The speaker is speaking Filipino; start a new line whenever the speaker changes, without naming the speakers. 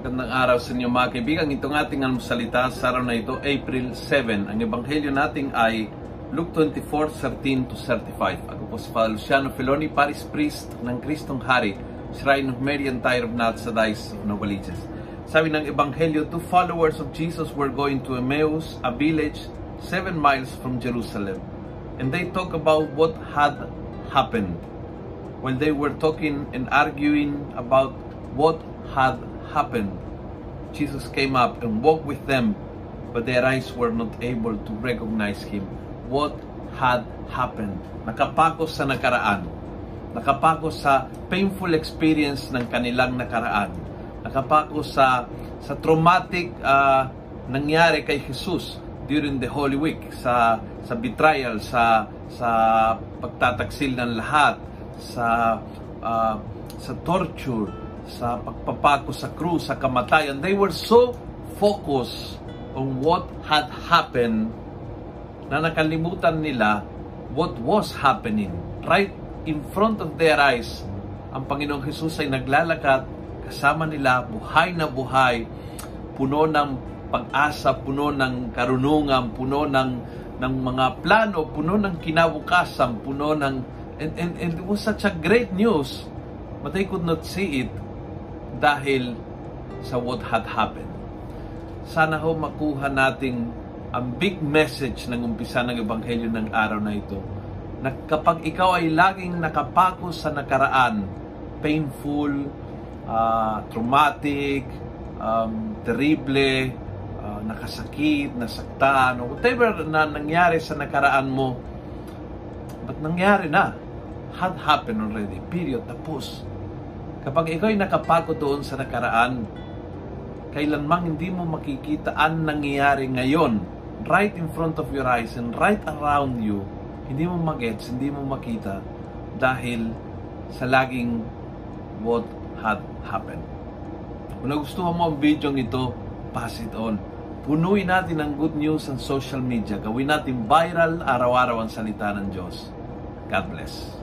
araw sa inyo mga kaibigan. Itong ating almusalita sa araw na ito, April 7. Ang ebanghelyo natin ay Luke 24, 13 to 35. Ako po si Father Luciano Feloni, Paris Priest ng Kristong Hari, Shrine of Mary and Tyre of Nat sa Dice of Novaliches. Sabi ng ebanghelyo, two followers of Jesus were going to Emmaus, a village seven miles from Jerusalem. And they talk about what had happened. While they were talking and arguing about what had happened. Jesus came up and walked with them, but their eyes were not able to recognize Him. What had happened? Nakapako sa nakaraan. Nakapako sa painful experience ng kanilang nakaraan. Nakapako sa sa traumatic uh, nangyari kay Jesus during the Holy Week sa sa betrayal sa sa pagtataksil ng lahat sa uh, sa torture sa pagpapako sa krus, sa kamatayan, they were so focused on what had happened na nakalimutan nila what was happening. Right in front of their eyes, ang Panginoong Jesus ay naglalakad kasama nila, buhay na buhay, puno ng pag-asa, puno ng karunungan, puno ng ng mga plano, puno ng kinabukasan, puno ng and, and, and it was such a great news but they could not see it dahil sa what had happened. Sana ho makuha nating ang big message ng umpisa ng Ebanghelyo ng araw na ito na kapag ikaw ay laging nakapako sa nakaraan, painful, uh, traumatic, um, terrible, uh, nakasakit, nasaktan, whatever na nangyari sa nakaraan mo, but nangyari na, had happened already, period, tapos. Kapag ikaw ay nakapako doon sa nakaraan, kailanmang hindi mo makikita ang nangyayari ngayon, right in front of your eyes and right around you, hindi mo magets, hindi mo makita dahil sa laging what had happened. Kung nagustuhan mo ang video ito, pass it on. Punuin natin ang good news sa social media. Gawin natin viral araw-araw ang salita ng Diyos. God bless.